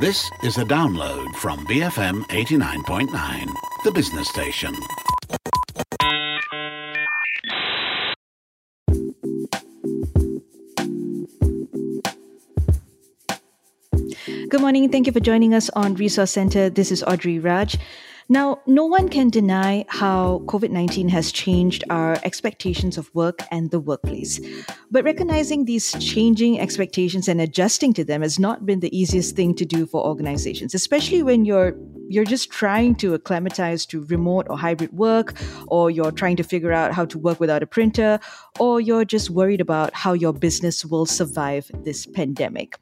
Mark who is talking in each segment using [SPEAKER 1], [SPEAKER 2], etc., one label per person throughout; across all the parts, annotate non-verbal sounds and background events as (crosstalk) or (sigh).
[SPEAKER 1] This is a download from BFM 89.9, the business station.
[SPEAKER 2] Good morning. Thank you for joining us on Resource Center. This is Audrey Raj. Now, no one can deny how COVID 19 has changed our expectations of work and the workplace. But recognizing these changing expectations and adjusting to them has not been the easiest thing to do for organizations, especially when you're you're just trying to acclimatize to remote or hybrid work, or you're trying to figure out how to work without a printer, or you're just worried about how your business will survive this pandemic.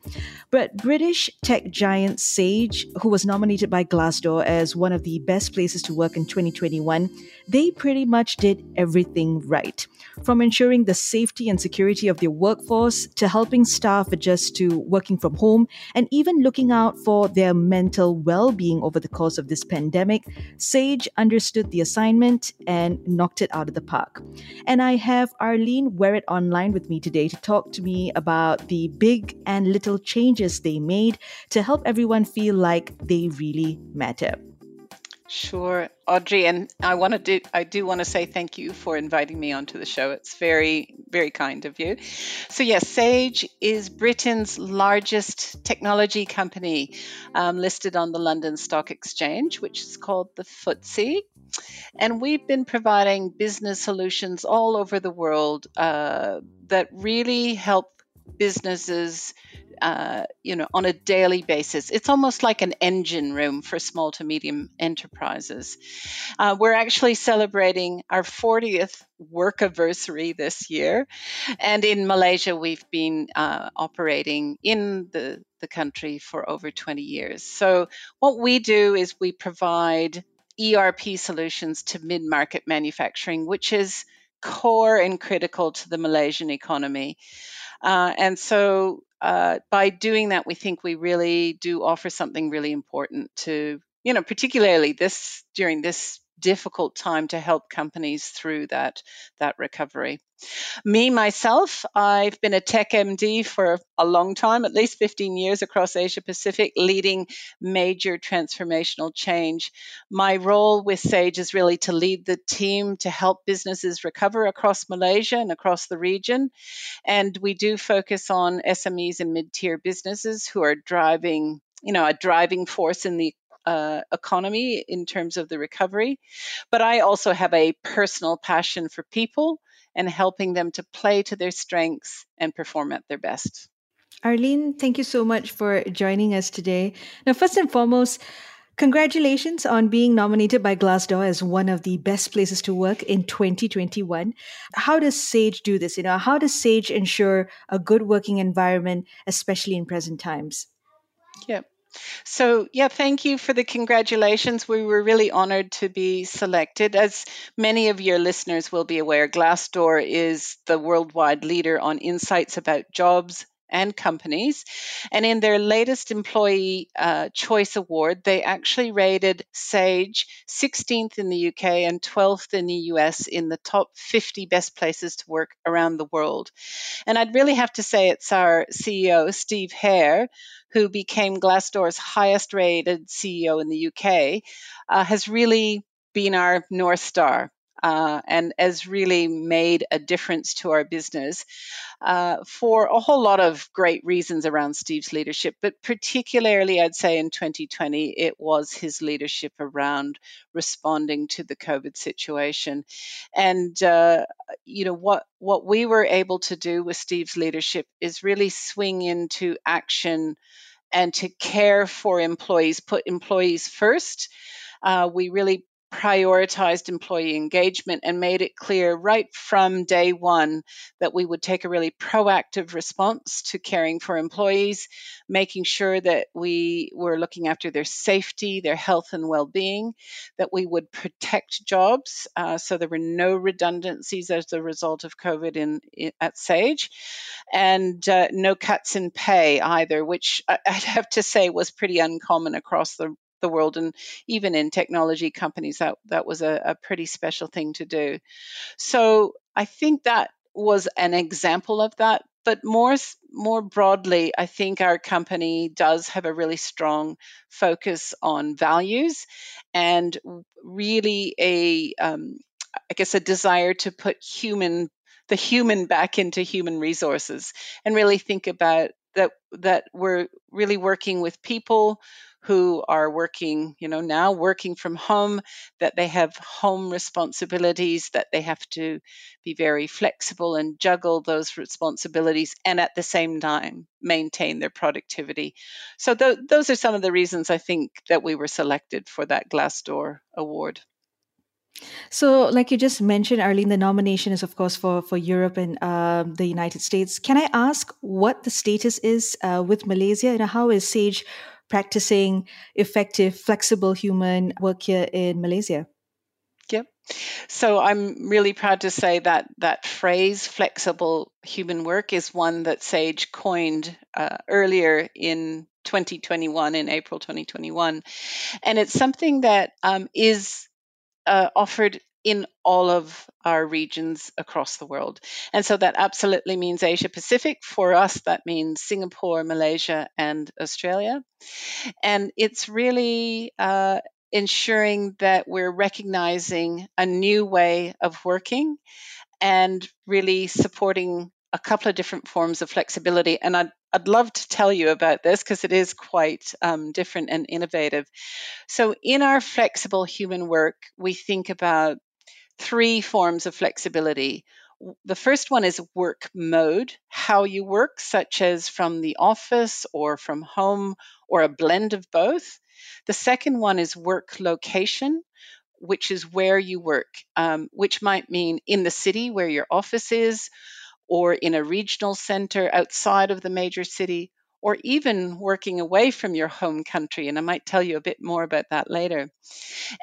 [SPEAKER 2] But British tech giant Sage, who was nominated by Glassdoor as one of the best places to work in 2021, they pretty much did everything right. From ensuring the safety and security of their workforce to helping staff adjust to working from home and even looking out for their mental well being over the course of this pandemic, Sage understood the assignment and knocked it out of the park. And I have Arlene Werrett online with me today to talk to me about the big and little changes they made to help everyone feel like they really matter.
[SPEAKER 3] Sure, Audrey, and I want to do I do want to say thank you for inviting me onto the show. It's very very kind of you. So yes, Sage is Britain's largest technology company, um, listed on the London Stock Exchange, which is called the FTSE. And we've been providing business solutions all over the world uh, that really help businesses uh, you know, on a daily basis. It's almost like an engine room for small to medium enterprises. Uh, we're actually celebrating our 40th work anniversary this year, and in Malaysia, we've been uh, operating in the the country for over 20 years. So what we do is we provide ERP solutions to mid-market manufacturing, which is core and critical to the Malaysian economy. Uh, and so uh, by doing that, we think we really do offer something really important to, you know, particularly this during this difficult time to help companies through that that recovery. Me myself, I've been a tech MD for a long time, at least 15 years across Asia Pacific, leading major transformational change. My role with Sage is really to lead the team to help businesses recover across Malaysia and across the region. And we do focus on SMEs and mid-tier businesses who are driving you know a driving force in the uh, economy in terms of the recovery. But I also have a personal passion for people and helping them to play to their strengths and perform at their best.
[SPEAKER 2] Arlene, thank you so much for joining us today. Now, first and foremost, Congratulations on being nominated by Glassdoor as one of the best places to work in 2021. How does Sage do this? You know, how does Sage ensure a good working environment, especially in present times?
[SPEAKER 3] Yeah. So, yeah, thank you for the congratulations. We were really honored to be selected. As many of your listeners will be aware, Glassdoor is the worldwide leader on insights about jobs and companies. And in their latest Employee uh, Choice Award, they actually rated Sage 16th in the UK and 12th in the US in the top 50 best places to work around the world. And I'd really have to say it's our CEO, Steve Hare, who became Glassdoor's highest rated CEO in the UK, uh, has really been our North Star. Uh, and has really made a difference to our business uh, for a whole lot of great reasons around Steve's leadership. But particularly, I'd say in 2020, it was his leadership around responding to the COVID situation. And, uh, you know, what, what we were able to do with Steve's leadership is really swing into action and to care for employees, put employees first. Uh, we really prioritized employee engagement and made it clear right from day one that we would take a really proactive response to caring for employees, making sure that we were looking after their safety, their health, and well being, that we would protect jobs uh, so there were no redundancies as a result of COVID in, in at Sage, and uh, no cuts in pay either, which (laughs) I'd have to say was pretty uncommon across the the world and even in technology companies that that was a, a pretty special thing to do. So i think that was an example of that but more more broadly, I think our company does have a really strong focus on values and really a um, I guess a desire to put human the human back into human resources and really think about that that we're really working with people who are working, you know, now working from home, that they have home responsibilities, that they have to be very flexible and juggle those responsibilities and at the same time maintain their productivity. So, th- those are some of the reasons I think that we were selected for that Glassdoor award.
[SPEAKER 2] So, like you just mentioned, Arlene, the nomination is, of course, for for Europe and uh, the United States. Can I ask what the status is uh, with Malaysia and how is Sage practicing effective, flexible human work here in Malaysia?
[SPEAKER 3] Yep. So I'm really proud to say that that phrase, flexible human work, is one that Sage coined uh, earlier in 2021, in April 2021. And it's something that um, is uh, offered in all of our regions across the world. And so that absolutely means Asia Pacific. For us, that means Singapore, Malaysia, and Australia. And it's really uh, ensuring that we're recognizing a new way of working and really supporting a couple of different forms of flexibility. And I'd, I'd love to tell you about this because it is quite um, different and innovative. So, in our flexible human work, we think about three forms of flexibility. The first one is work mode, how you work, such as from the office or from home or a blend of both. The second one is work location, which is where you work, um, which might mean in the city where your office is, or in a regional center outside of the major city, or even working away from your home country. And I might tell you a bit more about that later.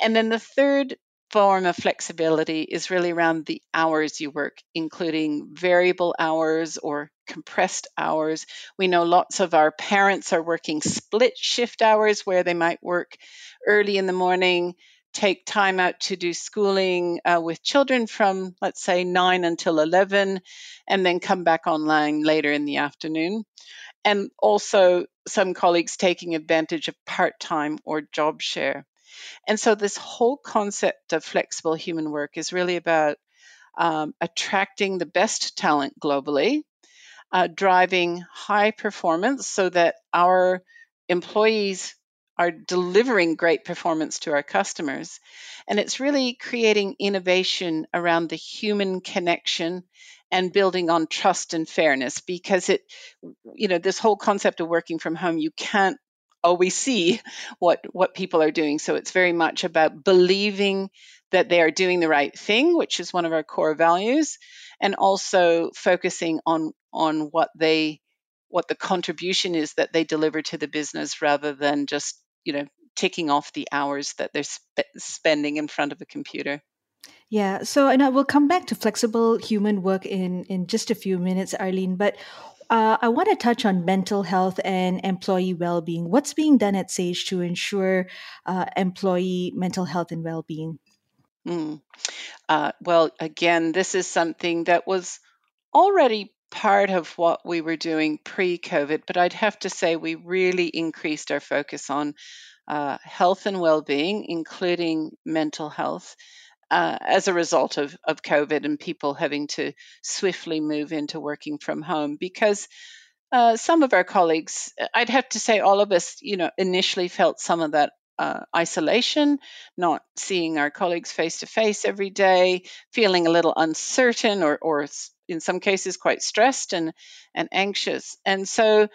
[SPEAKER 3] And then the third form of flexibility is really around the hours you work, including variable hours or compressed hours. We know lots of our parents are working split shift hours where they might work early in the morning, take time out to do schooling uh, with children from, let's say, 9 until 11, and then come back online later in the afternoon. And also, some colleagues taking advantage of part time or job share. And so, this whole concept of flexible human work is really about um, attracting the best talent globally, uh, driving high performance so that our employees are delivering great performance to our customers. And it's really creating innovation around the human connection and building on trust and fairness because it, you know, this whole concept of working from home, you can't always see what what people are doing. So it's very much about believing that they are doing the right thing which is one of our core values and also focusing on on what they what the contribution is that they deliver to the business rather than just you know ticking off the hours that they're sp- spending in front of a computer.
[SPEAKER 2] Yeah. So and i will come back to flexible human work in in just a few minutes arlene but uh, I want to touch on mental health and employee well being. What's being done at SAGE to ensure uh, employee mental health and well being?
[SPEAKER 3] Mm. Uh, well, again, this is something that was already part of what we were doing pre COVID, but I'd have to say we really increased our focus on uh, health and well being, including mental health uh, as a result of, of COVID and people having to swiftly move into working from home because uh, some of our colleagues, I'd have to say all of us, you know, initially felt some of that uh, isolation, not seeing our colleagues face to face every day, feeling a little uncertain or, or in some cases quite stressed and, and anxious. And so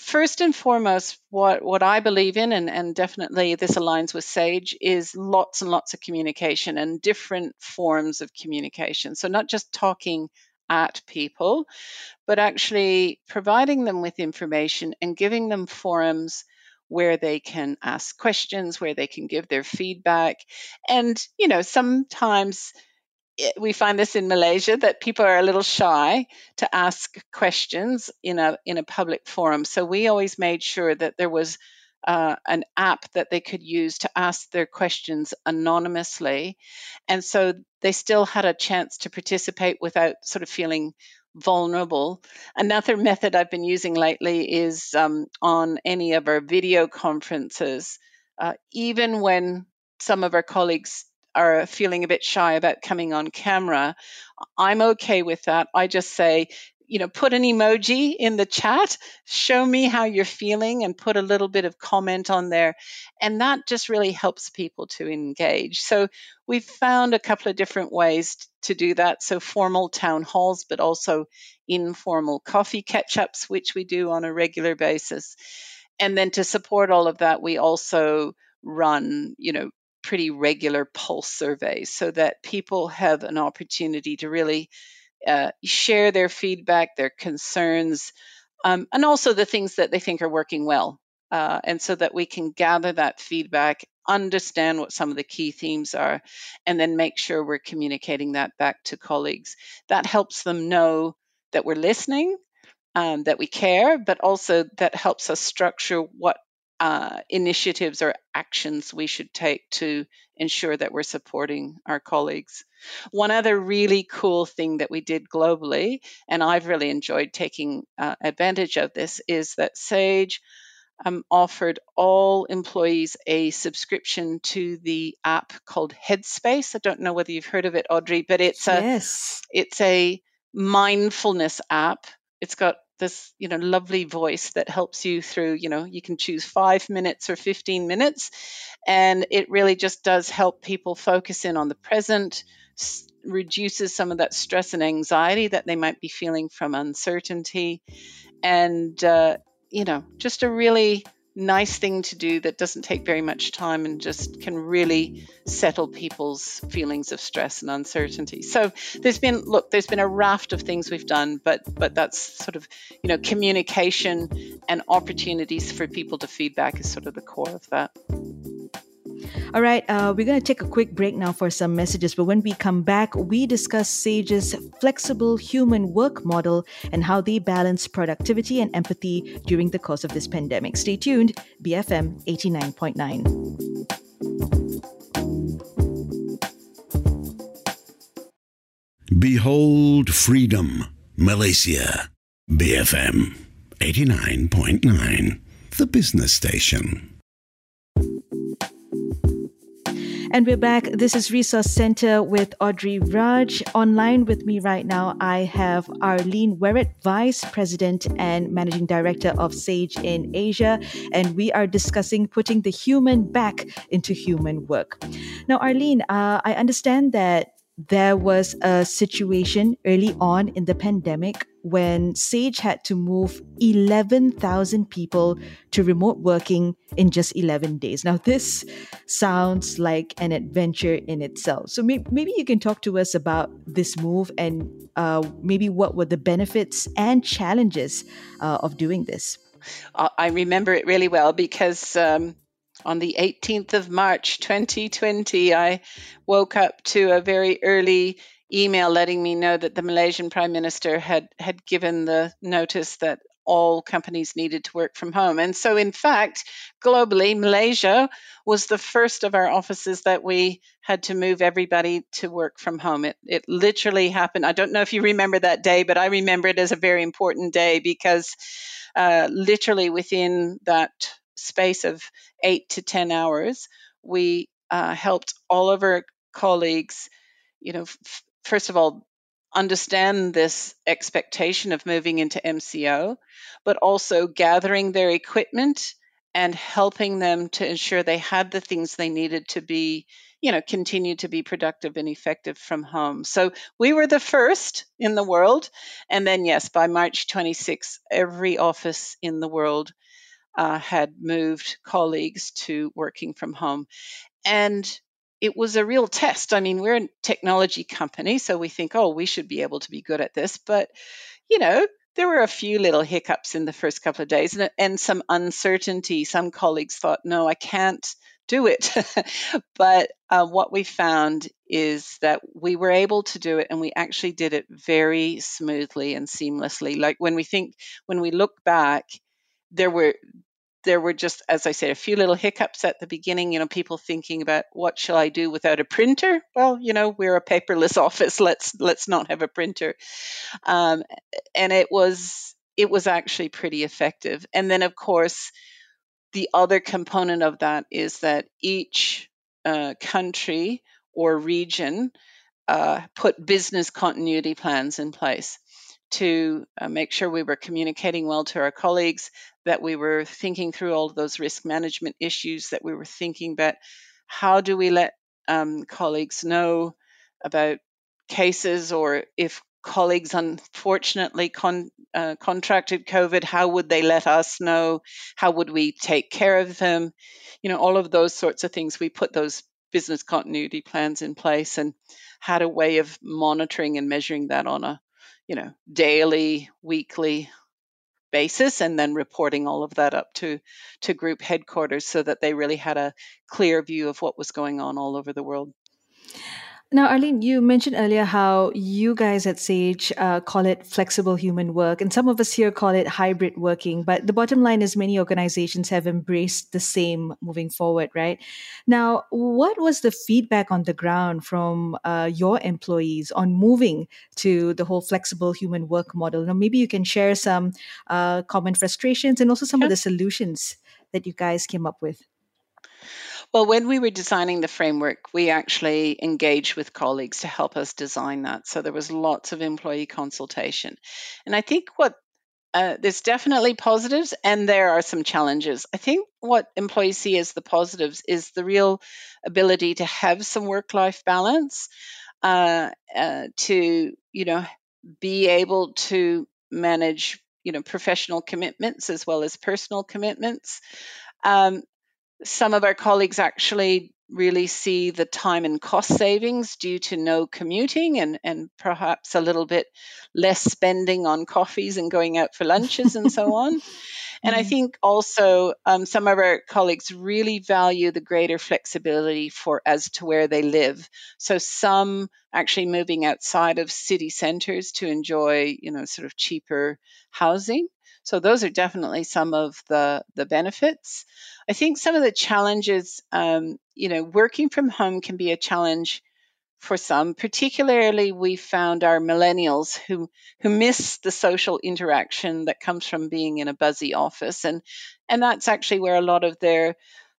[SPEAKER 3] First and foremost, what, what I believe in, and, and definitely this aligns with SAGE, is lots and lots of communication and different forms of communication. So, not just talking at people, but actually providing them with information and giving them forums where they can ask questions, where they can give their feedback. And, you know, sometimes we find this in Malaysia that people are a little shy to ask questions in a in a public forum. So we always made sure that there was uh, an app that they could use to ask their questions anonymously, and so they still had a chance to participate without sort of feeling vulnerable. Another method I've been using lately is um, on any of our video conferences, uh, even when some of our colleagues are feeling a bit shy about coming on camera, I'm okay with that. I just say, you know, put an emoji in the chat, show me how you're feeling, and put a little bit of comment on there. And that just really helps people to engage. So we've found a couple of different ways to do that. So formal town halls, but also informal coffee catch ups, which we do on a regular basis. And then to support all of that, we also run, you know, pretty regular pulse surveys so that people have an opportunity to really uh, share their feedback, their concerns, um, and also the things that they think are working well. Uh, and so that we can gather that feedback, understand what some of the key themes are, and then make sure we're communicating that back to colleagues. That helps them know that we're listening, um, that we care, but also that helps us structure what uh, initiatives or actions we should take to ensure that we're supporting our colleagues. One other really cool thing that we did globally, and I've really enjoyed taking uh, advantage of this, is that SAGE um, offered all employees a subscription to the app called Headspace. I don't know whether you've heard of it, Audrey, but it's a
[SPEAKER 2] yes.
[SPEAKER 3] it's a mindfulness app. It's got this you know lovely voice that helps you through you know you can choose five minutes or 15 minutes. And it really just does help people focus in on the present s- reduces some of that stress and anxiety that they might be feeling from uncertainty. And uh, you know just a really nice thing to do that doesn't take very much time and just can really settle people's feelings of stress and uncertainty. So there's been look, there's been a raft of things we've done, but but that's sort of you know communication and opportunities for people to feedback is sort of the core of that.
[SPEAKER 2] All right, uh, we're going to take a quick break now for some messages. But when we come back, we discuss Sage's flexible human work model and how they balance productivity and empathy during the course of this pandemic. Stay tuned, BFM 89.9.
[SPEAKER 1] Behold freedom, Malaysia. BFM 89.9, the business station.
[SPEAKER 2] And we're back. This is Resource Center with Audrey Raj. Online with me right now, I have Arlene Werrett, Vice President and Managing Director of Sage in Asia. And we are discussing putting the human back into human work. Now, Arlene, uh, I understand that there was a situation early on in the pandemic when Sage had to move 11,000 people to remote working in just 11 days. Now, this sounds like an adventure in itself. So, maybe you can talk to us about this move and uh, maybe what were the benefits and challenges uh, of doing this.
[SPEAKER 3] I remember it really well because um, on the 18th of March 2020, I woke up to a very early email letting me know that the Malaysian Prime Minister had, had given the notice that all companies needed to work from home. And so, in fact, globally, Malaysia was the first of our offices that we had to move everybody to work from home. It, it literally happened. I don't know if you remember that day, but I remember it as a very important day because uh, literally within that space of eight to 10 hours, we uh, helped all of our colleagues, you know, f- first of all, understand this expectation of moving into MCO, but also gathering their equipment and helping them to ensure they had the things they needed to be, you know, continue to be productive and effective from home. So we were the first in the world. And then, yes, by March 26, every office in the world uh, had moved colleagues to working from home. And it was a real test. I mean, we're a technology company, so we think, oh, we should be able to be good at this. But, you know, there were a few little hiccups in the first couple of days and, and some uncertainty. Some colleagues thought, no, I can't do it. (laughs) but uh, what we found is that we were able to do it and we actually did it very smoothly and seamlessly. Like when we think, when we look back, there were there were just, as I said a few little hiccups at the beginning. You know, people thinking about what shall I do without a printer? Well, you know, we're a paperless (laughs) office. Let's let's not have a printer. Um, and it was it was actually pretty effective. And then, of course, the other component of that is that each uh, country or region uh, put business continuity plans in place to uh, make sure we were communicating well to our colleagues, that we were thinking through all of those risk management issues, that we were thinking about how do we let um, colleagues know about cases or if colleagues unfortunately con- uh, contracted COVID, how would they let us know? How would we take care of them? You know, all of those sorts of things. We put those business continuity plans in place and had a way of monitoring and measuring that on a, you know, daily, weekly basis and then reporting all of that up to to group headquarters so that they really had a clear view of what was going on all over the world.
[SPEAKER 2] Now, Arlene, you mentioned earlier how you guys at Sage uh, call it flexible human work, and some of us here call it hybrid working. But the bottom line is many organizations have embraced the same moving forward, right? Now, what was the feedback on the ground from uh, your employees on moving to the whole flexible human work model? Now, maybe you can share some uh, common frustrations and also some of the solutions that you guys came up with.
[SPEAKER 3] Well, when we were designing the framework, we actually engaged with colleagues to help us design that. So there was lots of employee consultation. And I think what uh, there's definitely positives and there are some challenges. I think what employees see as the positives is the real ability to have some work life balance, uh, uh, to, you know, be able to manage, you know, professional commitments as well as personal commitments. Um, some of our colleagues actually really see the time and cost savings due to no commuting and, and perhaps a little bit less spending on coffees and going out for lunches and so on. (laughs) And I mm-hmm. think also um, some of our colleagues really value the greater flexibility for as to where they live. So some actually moving outside of city centers to enjoy, you know, sort of cheaper housing. So those are definitely some of the the benefits. I think some of the challenges, um, you know, working from home can be a challenge for some. Particularly, we found our millennials who who miss the social interaction that comes from being in a buzzy office, and and that's actually where a lot of their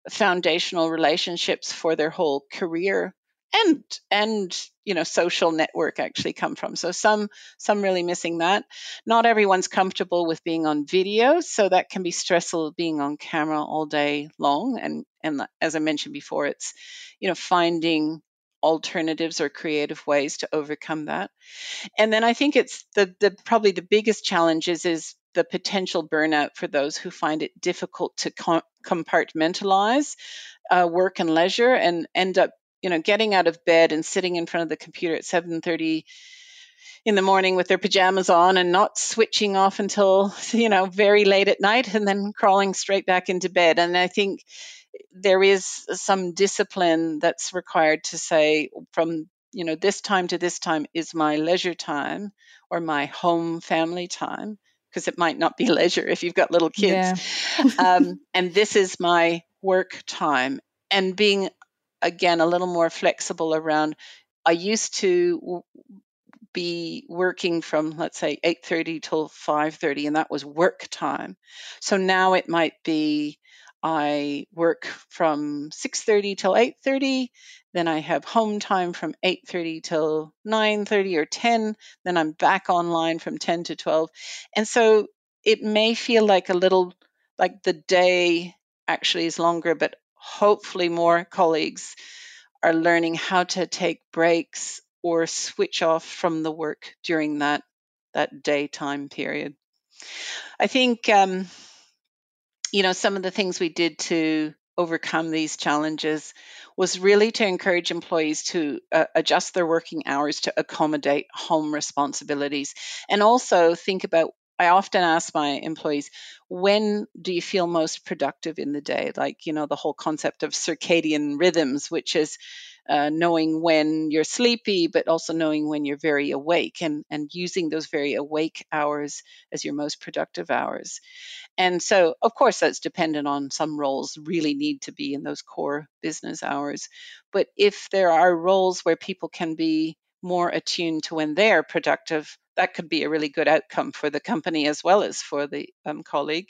[SPEAKER 3] foundational relationships for their whole career and and you know social network actually come from. So some some really missing that. Not everyone's comfortable with being on video so that can be stressful being on camera all day long. And and as i mentioned before it's you know finding alternatives or creative ways to overcome that. And then i think it's the the probably the biggest challenges is the potential burnout for those who find it difficult to compartmentalize uh, work and leisure and end up you know getting out of bed and sitting in front of the computer at 7:30 in the morning with their pajamas on and not switching off until you know very late at night and then crawling straight back into bed. And i think there is some discipline that's required to say from you know this time to this time is my leisure time or my home family time because it might not be (laughs) leisure if you've got little kids. Yeah. um, (laughs) and this is my work time. And being again a little more flexible around i used to be working from let's say 8:30 till 5:30 and that was work time. So now it might be i work from 6:30 till 8:30 then i have home time from 8:30 till 9:30 or 10 then i'm back online from 10 to 12 and so it may feel like a little like the day actually is longer but hopefully more colleagues are learning how to take breaks or switch off from the work during that that daytime period. I think um, you know some of the things we did to overcome these challenges was really to encourage employees to uh, adjust their working hours to accommodate home responsibilities and also think about I often ask my employees, when do you feel most productive in the day? Like, you know, the whole concept of circadian rhythms, which is uh, knowing when you're sleepy, but also knowing when you're very awake and, and using those very awake hours as your most productive hours. And so, of course, that's dependent on some roles really need to be in those core business hours. But if there are roles where people can be more attuned to when they're productive, that could be a really good outcome for the company as well as for the um, colleague.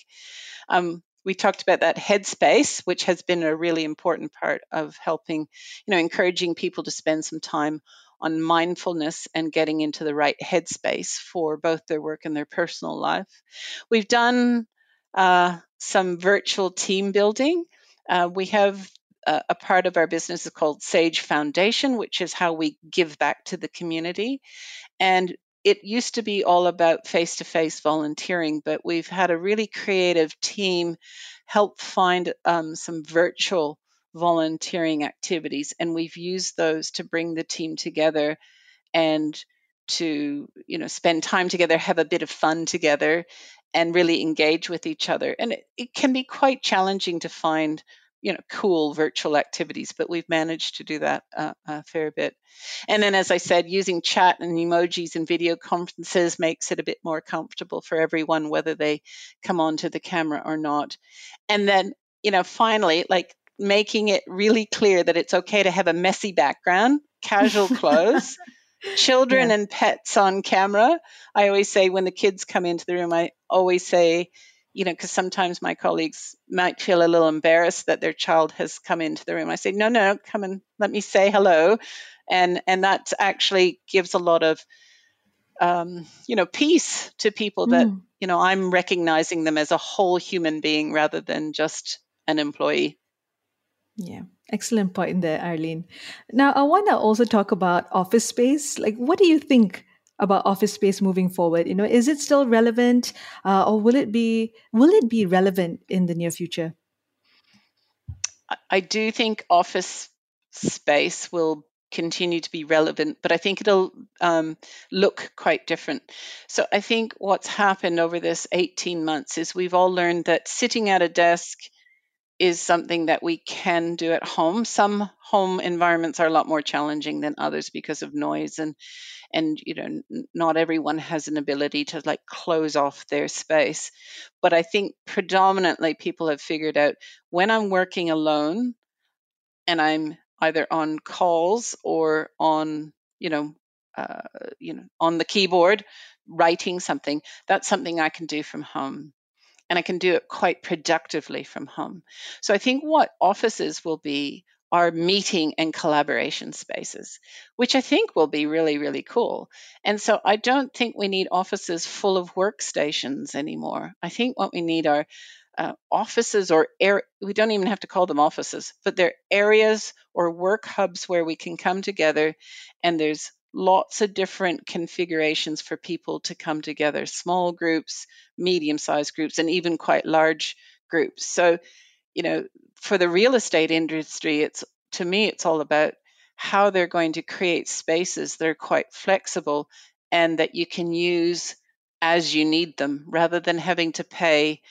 [SPEAKER 3] Um, we talked about that headspace, which has been a really important part of helping, you know, encouraging people to spend some time on mindfulness and getting into the right headspace for both their work and their personal life. We've done uh, some virtual team building. Uh, we have a, a part of our business is called Sage Foundation, which is how we give back to the community. And it used to be all about face to face volunteering, but we've had a really creative team help find um, some virtual volunteering activities, and we've used those to bring the team together and to you know spend time together have a bit of fun together and really engage with each other. And it, it can be quite challenging to find you know cool virtual activities but we've managed to do that uh, a fair bit. And then as i said using chat and emojis and video conferences makes it a bit more comfortable for everyone whether they come onto the camera or not. And then you know finally like making it really clear that it's okay to have a messy background casual (laughs) clothes children yeah. and pets on camera. I always say when the kids come into the room i always say you know, because sometimes my colleagues might feel a little embarrassed that their child has come into the room. I say, no, no, come and let me say hello, and and that actually gives a lot of, um, you know, peace to people that mm. you know I'm recognizing them as a whole human being rather than just an employee.
[SPEAKER 2] Yeah, excellent point there, Arlene. Now, I want to also talk about office space. Like, what do you think about office space moving forward? You know is it still relevant uh, or will it be will it be relevant in the near future?
[SPEAKER 3] I do think office space will continue to be relevant but i think it'll um, look quite different. So i think what's happened over this 18 months is we've all learned that sitting at a desk is something that we can do at home. Some home environments are a lot more challenging than others because of noise and and you know not everyone has an ability to like close off their space. But I think predominantly people have figured out when I'm working alone and I'm either on calls or on you know uh, you know on the keyboard writing something that's something I can do from home and I can do it quite productively from home. So I think what offices will be are meeting and collaboration spaces, which I think will be really, really cool. And so I don't think we need offices full of workstations anymore. I think what we need are uh, offices or air, we don't even have to call them offices, but they're areas or work hubs where we can come together and there's lots of different configurations for people to come together small groups, medium sized groups, and even quite large groups. So, you know, for the real estate industry, it's to me, it's all about how they're going to create spaces that are quite flexible and that you can use as you need them rather than having to pay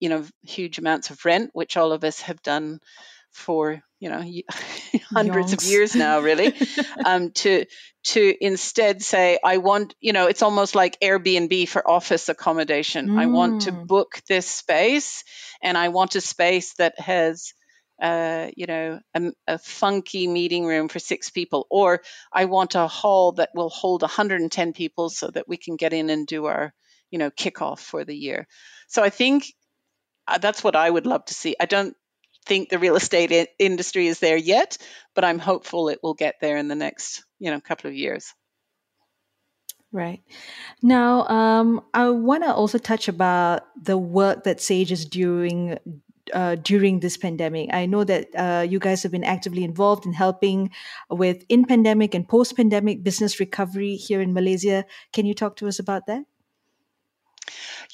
[SPEAKER 3] you know huge amounts of rent which all of us have done for you know (laughs) hundreds of years now really (laughs) um, to to instead say i want you know it's almost like airbnb for office accommodation mm. i want to mm. book this space and i want a space that has uh, you know a, a, funky meeting room for six people or i want a hall that will hold 110 people so that we can get in and do our you know kickoff for the year so i think uh, that's what i would love to see i don't think the real estate I- industry is there yet, but I'm hopeful it will get there in the next, you know, couple of years.
[SPEAKER 2] Right. Now, um, I want to also touch about the work that Sage is doing uh, during this pandemic. I know that uh, you guys have been actively involved in helping with in pandemic and post pandemic business recovery here in Malaysia. Can you talk to us about that?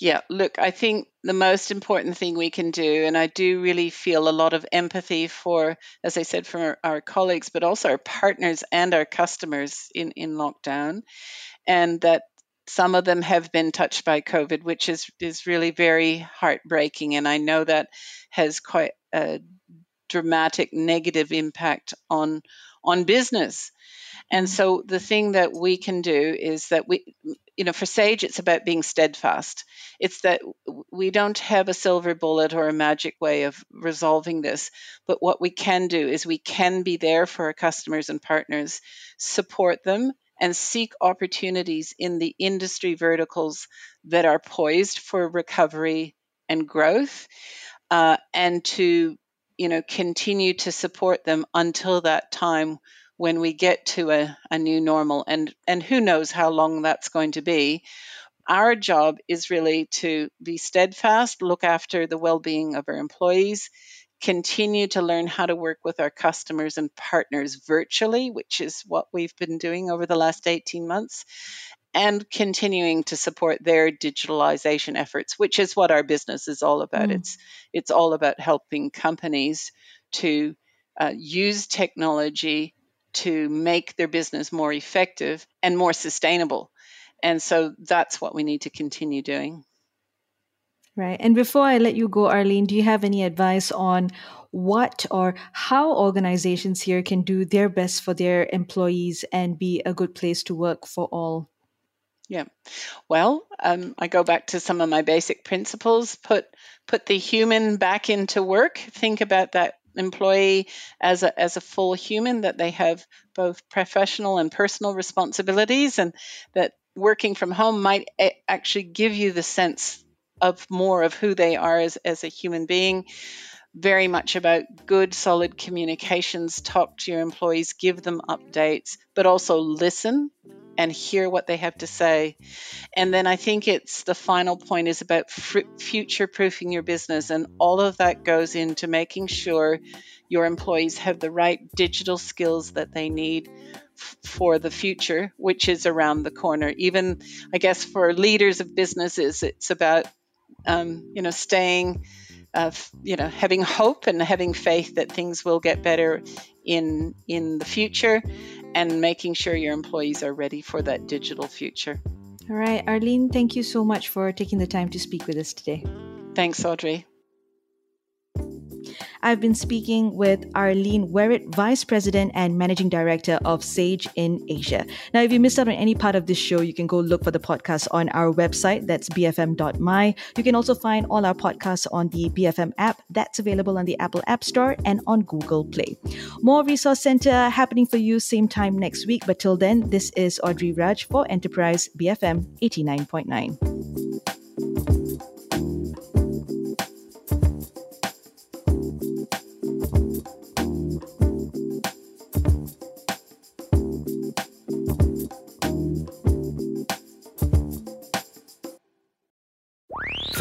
[SPEAKER 3] Yeah, look, I think the most important thing we can do, and I do really feel a lot of empathy for, as I said, from our, our colleagues, but also our partners and our customers in, in lockdown, and that some of them have been touched by COVID, which is, is really very heartbreaking. And I know that has quite uh, dramatic negative impact on on business. And so the thing that we can do is that we, you know, for Sage, it's about being steadfast. It's that we don't have a silver bullet or a magic way of resolving this. But what we can do is we can be there for our customers and partners, support them, and seek opportunities in the industry verticals that are poised for recovery and growth, uh, and to you know continue to support them until that time when we get to a, a new normal. And and who knows how long that's going to be. Our job is really to be steadfast look after the well-being of our employees continue to learn how to work with our customers and partners virtually which is what we've been doing over the last 18 months and continuing to support their digitalization efforts which is what our business is all about mm. it's it's all about helping companies to uh, use technology to make their business more effective and more sustainable. And so that's what we need to continue doing.
[SPEAKER 2] Right. And before I let you go, Arlene, do you have any advice on what or how organizations here can do their best for their employees and be a good place to work for all?
[SPEAKER 3] Yeah. Well, um, I go back to some of my basic principles. Put put the human back into work. Think about that employee as a, as a full human, that they have both professional and personal responsibilities, and that working from home might actually give you the sense of more of who they are as, as a human being. Very much about good, solid communications. Talk to your employees, give them updates, but also listen and hear what they have to say. And then I think it's the final point is about f- future proofing your business. And all of that goes into making sure your employees have the right digital skills that they need f- for the future, which is around the corner. Even, I guess, for leaders of businesses, it's about, um, you know, staying. Uh, you know, having hope and having faith that things will get better in in the future, and making sure your employees are ready for that digital future.
[SPEAKER 2] All right, Arlene, thank you so much for taking the time to speak with us today.
[SPEAKER 3] Thanks, Audrey.
[SPEAKER 2] I've been speaking with Arlene Werrett, Vice President and Managing Director of Sage in Asia. Now, if you missed out on any part of this show, you can go look for the podcast on our website. That's bfm.my. You can also find all our podcasts on the BFM app. That's available on the Apple App Store and on Google Play. More Resource Center happening for you same time next week. But till then, this is Audrey Raj for Enterprise BFM 89.9.